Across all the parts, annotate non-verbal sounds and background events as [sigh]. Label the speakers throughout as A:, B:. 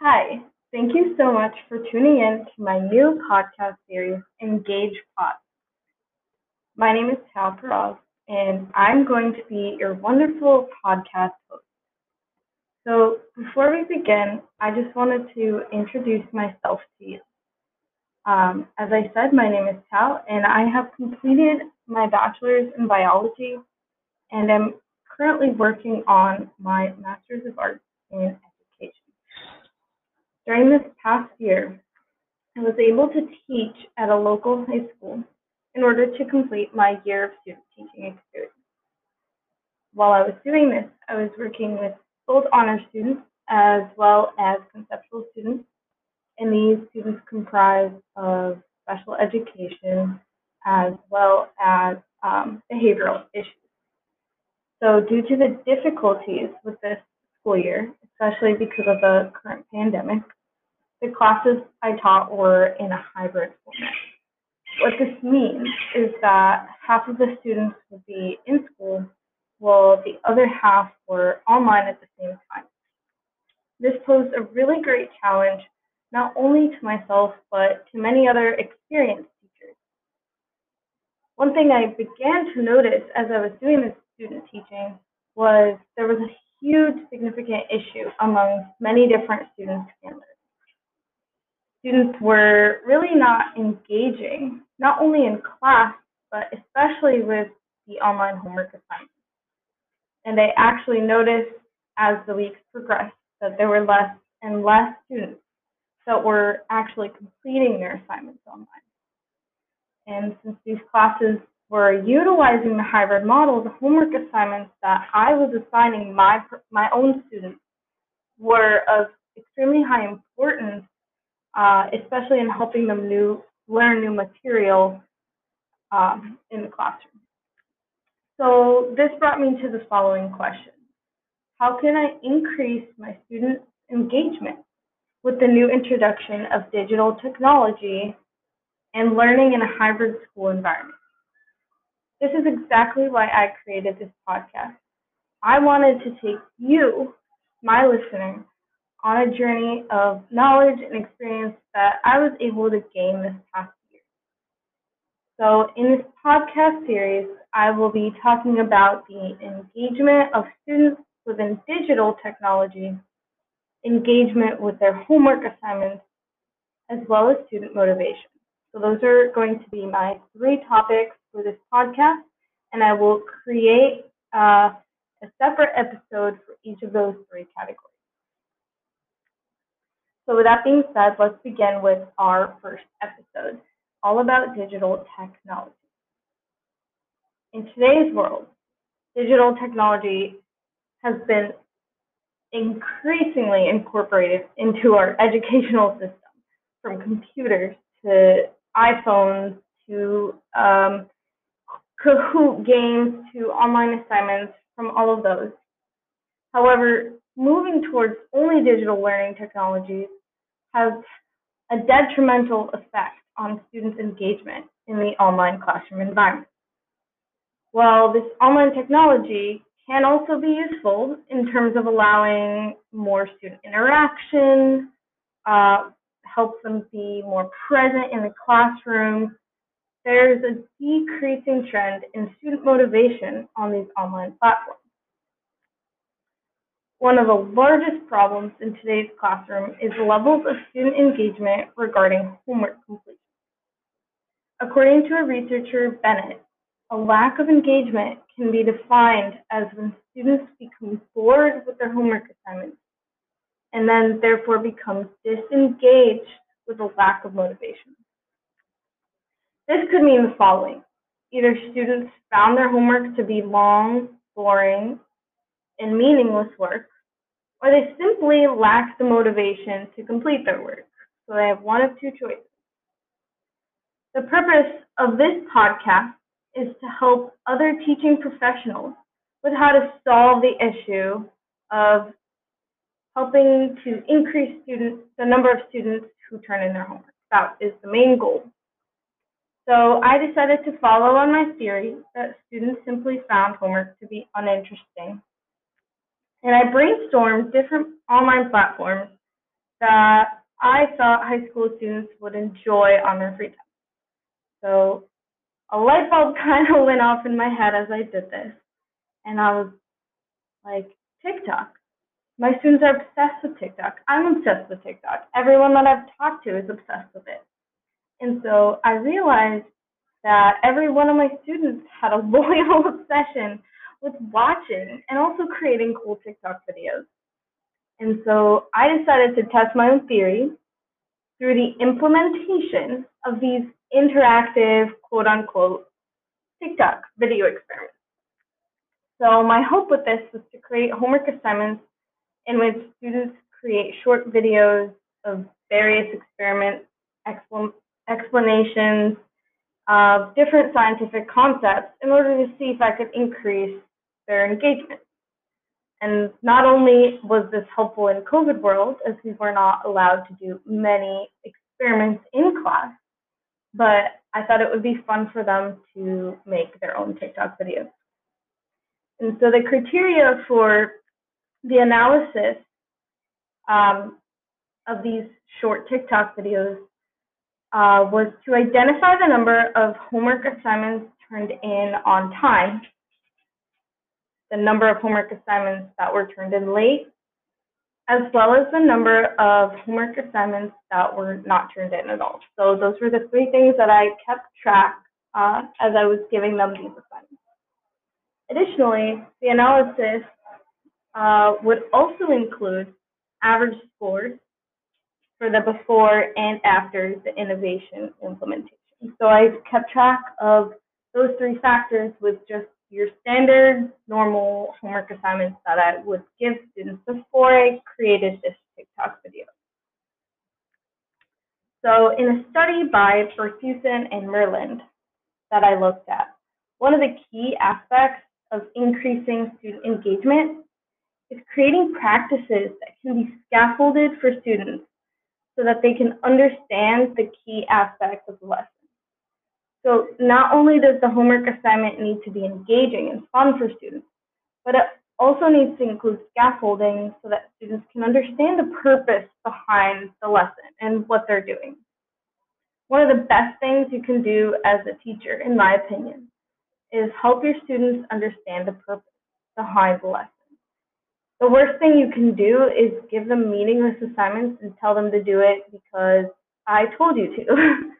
A: Hi, thank you so much for tuning in to my new podcast series, Engage Pod. My name is Tal Peraz, and I'm going to be your wonderful podcast host. So, before we begin, I just wanted to introduce myself to you. Um, as I said, my name is Tal, and I have completed my bachelor's in biology, and I'm currently working on my master's of arts in. During this past year, I was able to teach at a local high school in order to complete my year of student teaching experience. While I was doing this, I was working with both honor students as well as conceptual students, and these students comprise of special education as well as um, behavioral issues. So due to the difficulties with this school year, especially because of the current pandemic, the classes I taught were in a hybrid format. What this means is that half of the students would be in school while the other half were online at the same time. This posed a really great challenge not only to myself but to many other experienced teachers. One thing I began to notice as I was doing this student teaching was there was a huge significant issue among many different students learners. Students were really not engaging, not only in class, but especially with the online homework assignments. And I actually noticed as the weeks progressed that there were less and less students that were actually completing their assignments online. And since these classes were utilizing the hybrid model, the homework assignments that I was assigning my, my own students were of extremely high importance, uh, especially in helping them new, learn new material um, in the classroom. So this brought me to the following question. How can I increase my students' engagement with the new introduction of digital technology and learning in a hybrid school environment? This is exactly why I created this podcast. I wanted to take you, my listener, on a journey of knowledge and experience that I was able to gain this past year. So, in this podcast series, I will be talking about the engagement of students within digital technology, engagement with their homework assignments, as well as student motivation. So those are going to be my three topics for this podcast, and I will create uh, a separate episode for each of those three categories. So with that being said, let's begin with our first episode, all about digital technology. In today's world, digital technology has been increasingly incorporated into our educational system, from computers to iPhones to um, Kahoot games to online assignments from all of those. However, moving towards only digital learning technologies has a detrimental effect on students' engagement in the online classroom environment. While this online technology can also be useful in terms of allowing more student interaction, uh, helps them be more present in the classroom. There's a decreasing trend in student motivation on these online platforms. One of the largest problems in today's classroom is levels of student engagement regarding homework completion. According to a researcher, Bennet, a lack of engagement can be defined as when students become bored with their homework assignments and then therefore become disengaged with a lack of motivation. This could mean the following. Either students found their homework to be long, boring, and meaningless work, or they simply lack the motivation to complete their work. So they have one of two choices. The purpose of this podcast is to help other teaching professionals with how to solve the issue of helping to increase students, the number of students who turn in their homework. That is the main goal. So I decided to follow on my theory that students simply found homework to be uninteresting. And I brainstormed different online platforms that I thought high school students would enjoy on their free time. So a light bulb [laughs] kind of went off in my head as I did this. And I was like, TikTok. My students are obsessed with TikTok. I'm obsessed with TikTok. Everyone that I've talked to is obsessed with it. And so I realized that every one of my students had a [laughs] loyal obsession with watching and also creating cool TikTok videos. And so I decided to test my own theory through the implementation of these interactive, quote unquote, TikTok video experiments. So my hope with this was to create homework assignments in which students create short videos of various experiments, expl- explanations of different scientific concepts in order to see if I could increase their engagement. And not only was this helpful in COVID world, as we were not allowed to do many experiments in class, but I thought it would be fun for them to make their own TikTok videos. And so the criteria for the analysis um, of these short TikTok videos uh, was to identify the number of homework assignments turned in on time the number of homework assignments that were turned in late, as well as the number of homework assignments that were not turned in at all. So those were the three things that I kept track uh, as I was giving them these assignments. Additionally, the analysis uh, would also include average scores for the before and after the innovation implementation. So I kept track of those three factors with just your standard normal homework assignments that I would give students before I created this TikTok video. So in a study by Bertheussen and Myrland that I looked at, one of the key aspects of increasing student engagement is creating practices that can be scaffolded for students so that they can understand the key aspects of the lesson. So not only does the homework assignment need to be engaging and fun for students, but it also needs to include scaffolding so that students can understand the purpose behind the lesson and what they're doing. One of the best things you can do as a teacher, in my opinion, is help your students understand the purpose behind the lesson. The worst thing you can do is give them meaningless assignments and tell them to do it because I told you to. [laughs]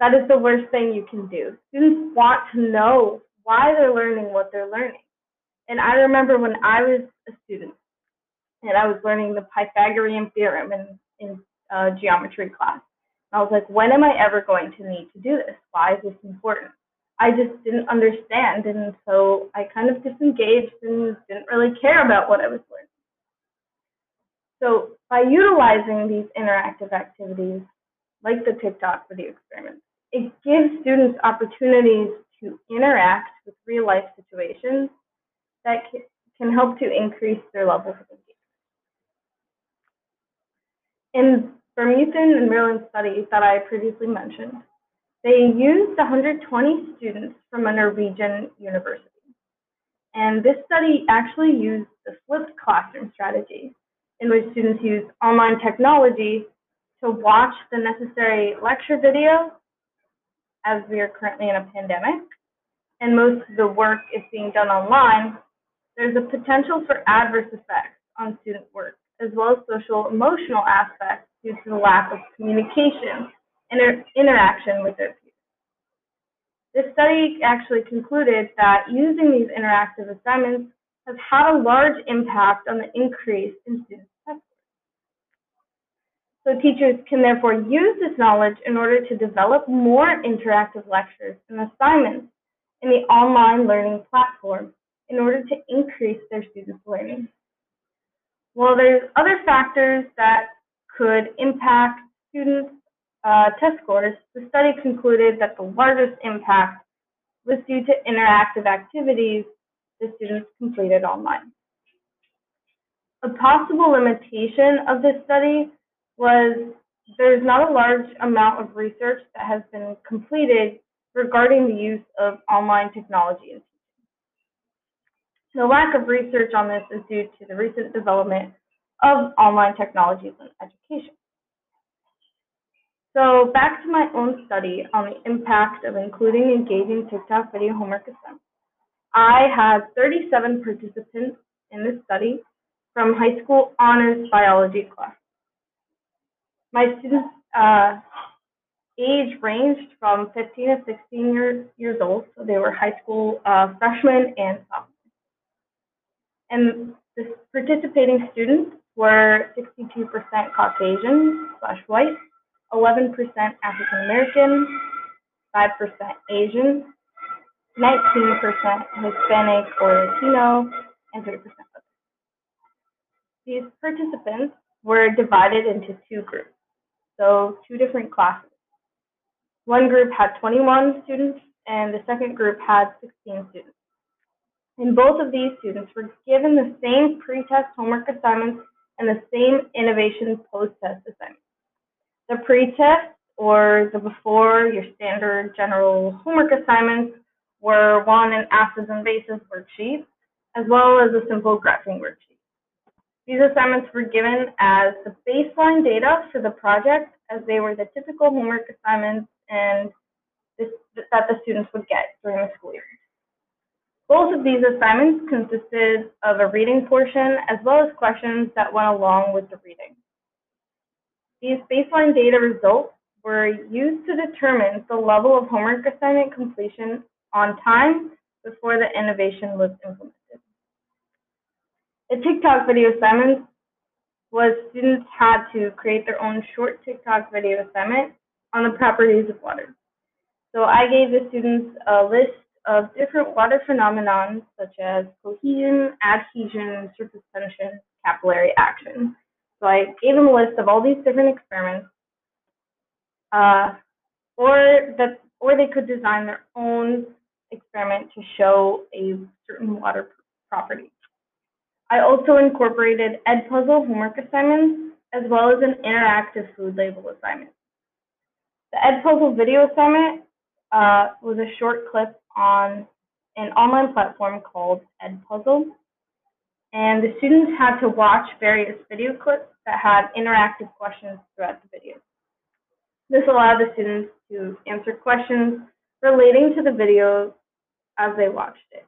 A: That is the worst thing you can do. Students want to know why they're learning what they're learning. And I remember when I was a student and I was learning the Pythagorean theorem in, in uh, geometry class. And I was like, when am I ever going to need to do this? Why is this important? I just didn't understand. And so I kind of disengaged and didn't really care about what I was learning. So by utilizing these interactive activities, like the TikTok video experiment, it gives students opportunities to interact with real life situations that can help to increase their levels of engagement. In Bertheussen and Myrland study that I previously mentioned, they used 120 students from a Norwegian university. And this study actually used the flipped classroom strategy, in which students use online technology to watch the necessary lecture video as we are currently in a pandemic and most of the work is being done online, there's a potential for adverse effects on student work, as well as social emotional aspects due to the lack of communication and inter interaction with their peers. This study actually concluded that using these interactive assignments has had a large impact on the increase in student so teachers can therefore use this knowledge in order to develop more interactive lectures and assignments in the online learning platform in order to increase their students' learning. While there's other factors that could impact students' uh, test scores, the study concluded that the largest impact was due to interactive activities the students completed online. A possible limitation of this study was there's not a large amount of research that has been completed regarding the use of online technology in teaching. The lack of research on this is due to the recent development of online technologies in education. So back to my own study on the impact of including engaging TikTok video homework assignments. I had 37 participants in this study from high school honors biology class. My students uh, age ranged from 15 to 16 years, old, so they were high school uh, freshmen and sophomores. And the participating students were 62% Caucasian slash white, 11% African American, 5% Asian, 19% Hispanic or Latino, and 3% other. These participants were divided into two groups, so two different classes. One group had 21 students, and the second group had 16 students. And both of these students were given the same pre-test homework assignments and the same innovation post-test assignments. The pre-test, or the before your standard general homework assignments, were one an acids and bases worksheet, as well as a simple graphing worksheet. These assignments were given as the baseline data for the project, as they were the typical homework assignments and this, that the students would get during the school year. Both of these assignments consisted of a reading portion as well as questions that went along with the reading. These baseline data results were used to determine the level of homework assignment completion on time before the innovation was implemented. The TikTok video assignment was students had to create their own short TikTok video assignment on the properties of water. So I gave the students a list of different water phenomena such as cohesion, adhesion, surface tension, capillary action. So I gave them a list of all these different experiments, uh, or that, or they could design their own experiment to show a certain water property. I also incorporated Edpuzzle homework assignments as well as an interactive food label assignment. The Edpuzzle video assignment uh, was a short clip on an online platform called Edpuzzle, and the students had to watch various video clips that had interactive questions throughout the video. This allowed the students to answer questions relating to the video as they watched it.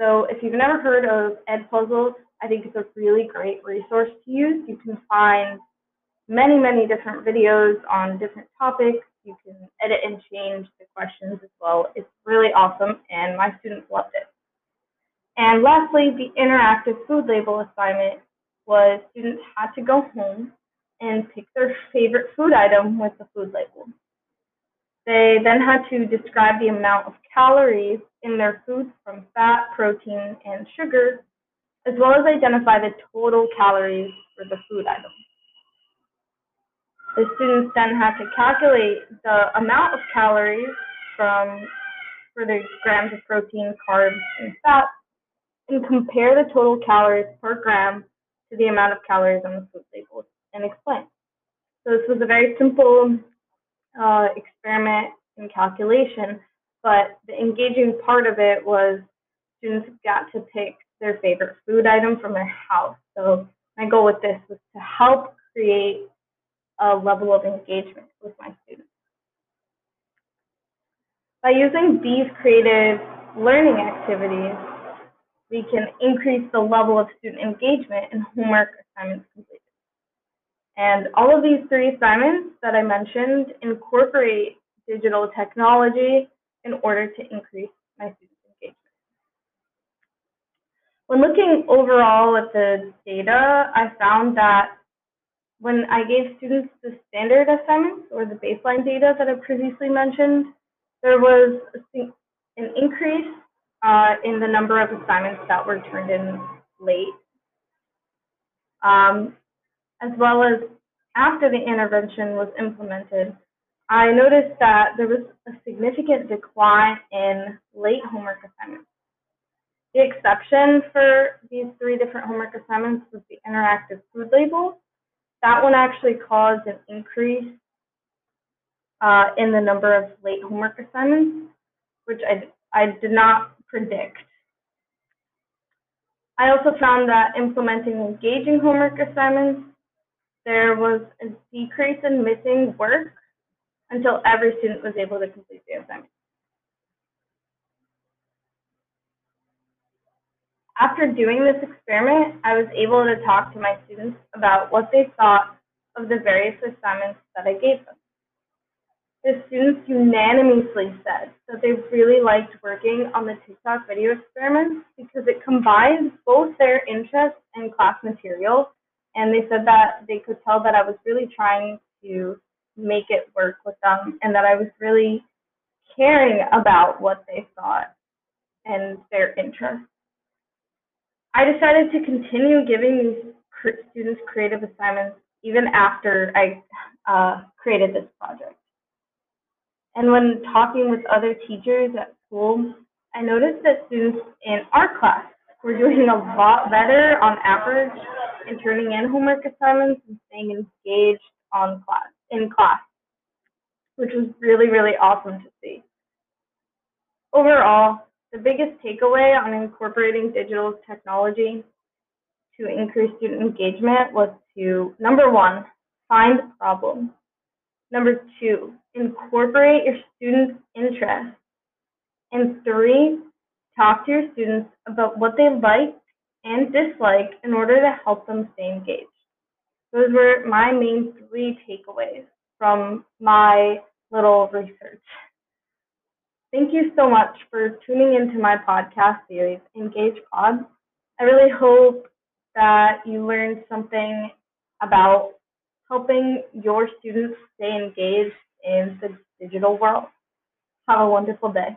A: So if you've never heard of Edpuzzle, I think it's a really great resource to use. You can find many, many different videos on different topics. You can edit and change the questions as well. It's really awesome, and my students loved it. And lastly, the interactive food label assignment was students had to go home and pick their favorite food item with the food label. They then had to describe the amount of calories in their foods from fat, protein, and sugar, as well as identify the total calories for the food item. The students then had to calculate the amount of calories from for the grams of protein, carbs, and fat, and compare the total calories per gram to the amount of calories on the food label and explain. So this was a very simple uh, experiment and calculation, but the engaging part of it was students got to pick their favorite food item from their house. So my goal with this was to help create a level of engagement with my students. By using these creative learning activities, we can increase the level of student engagement and homework assignments completed. And all of these three assignments that I mentioned incorporate digital technology in order to increase my students' engagement. When looking overall at the data, I found that when I gave students the standard assignments or the baseline data that I previously mentioned, there was an increase uh, in the number of assignments that were turned in late. Um, as well as after the intervention was implemented, I noticed that there was a significant decline in late homework assignments. The exception for these three different homework assignments was the interactive food label. That one actually caused an increase uh, in the number of late homework assignments, which I, I did not predict. I also found that implementing engaging homework assignments, there was a decrease in missing work until every student was able to complete the assignment. After doing this experiment, I was able to talk to my students about what they thought of the various assignments that I gave them. The students unanimously said that they really liked working on the TikTok video experiments because it combines both their interest and class material and they said that they could tell that I was really trying to make it work with them and that I was really caring about what they thought and their interests. I decided to continue giving these students creative assignments even after I uh, created this project. And when talking with other teachers at school, I noticed that students in our class were doing a lot better on average in turning in homework assignments and staying engaged on class in class, which was really, really awesome to see. Overall, the biggest takeaway on incorporating digital technology to increase student engagement was to number one, find the problem. Number two, incorporate your students' interests. And three, talk to your students about what they like and dislike in order to help them stay engaged. Those were my main three takeaways from my little research. Thank you so much for tuning into my podcast series, Engage Pod. I really hope that you learned something about helping your students stay engaged in the digital world. Have a wonderful day.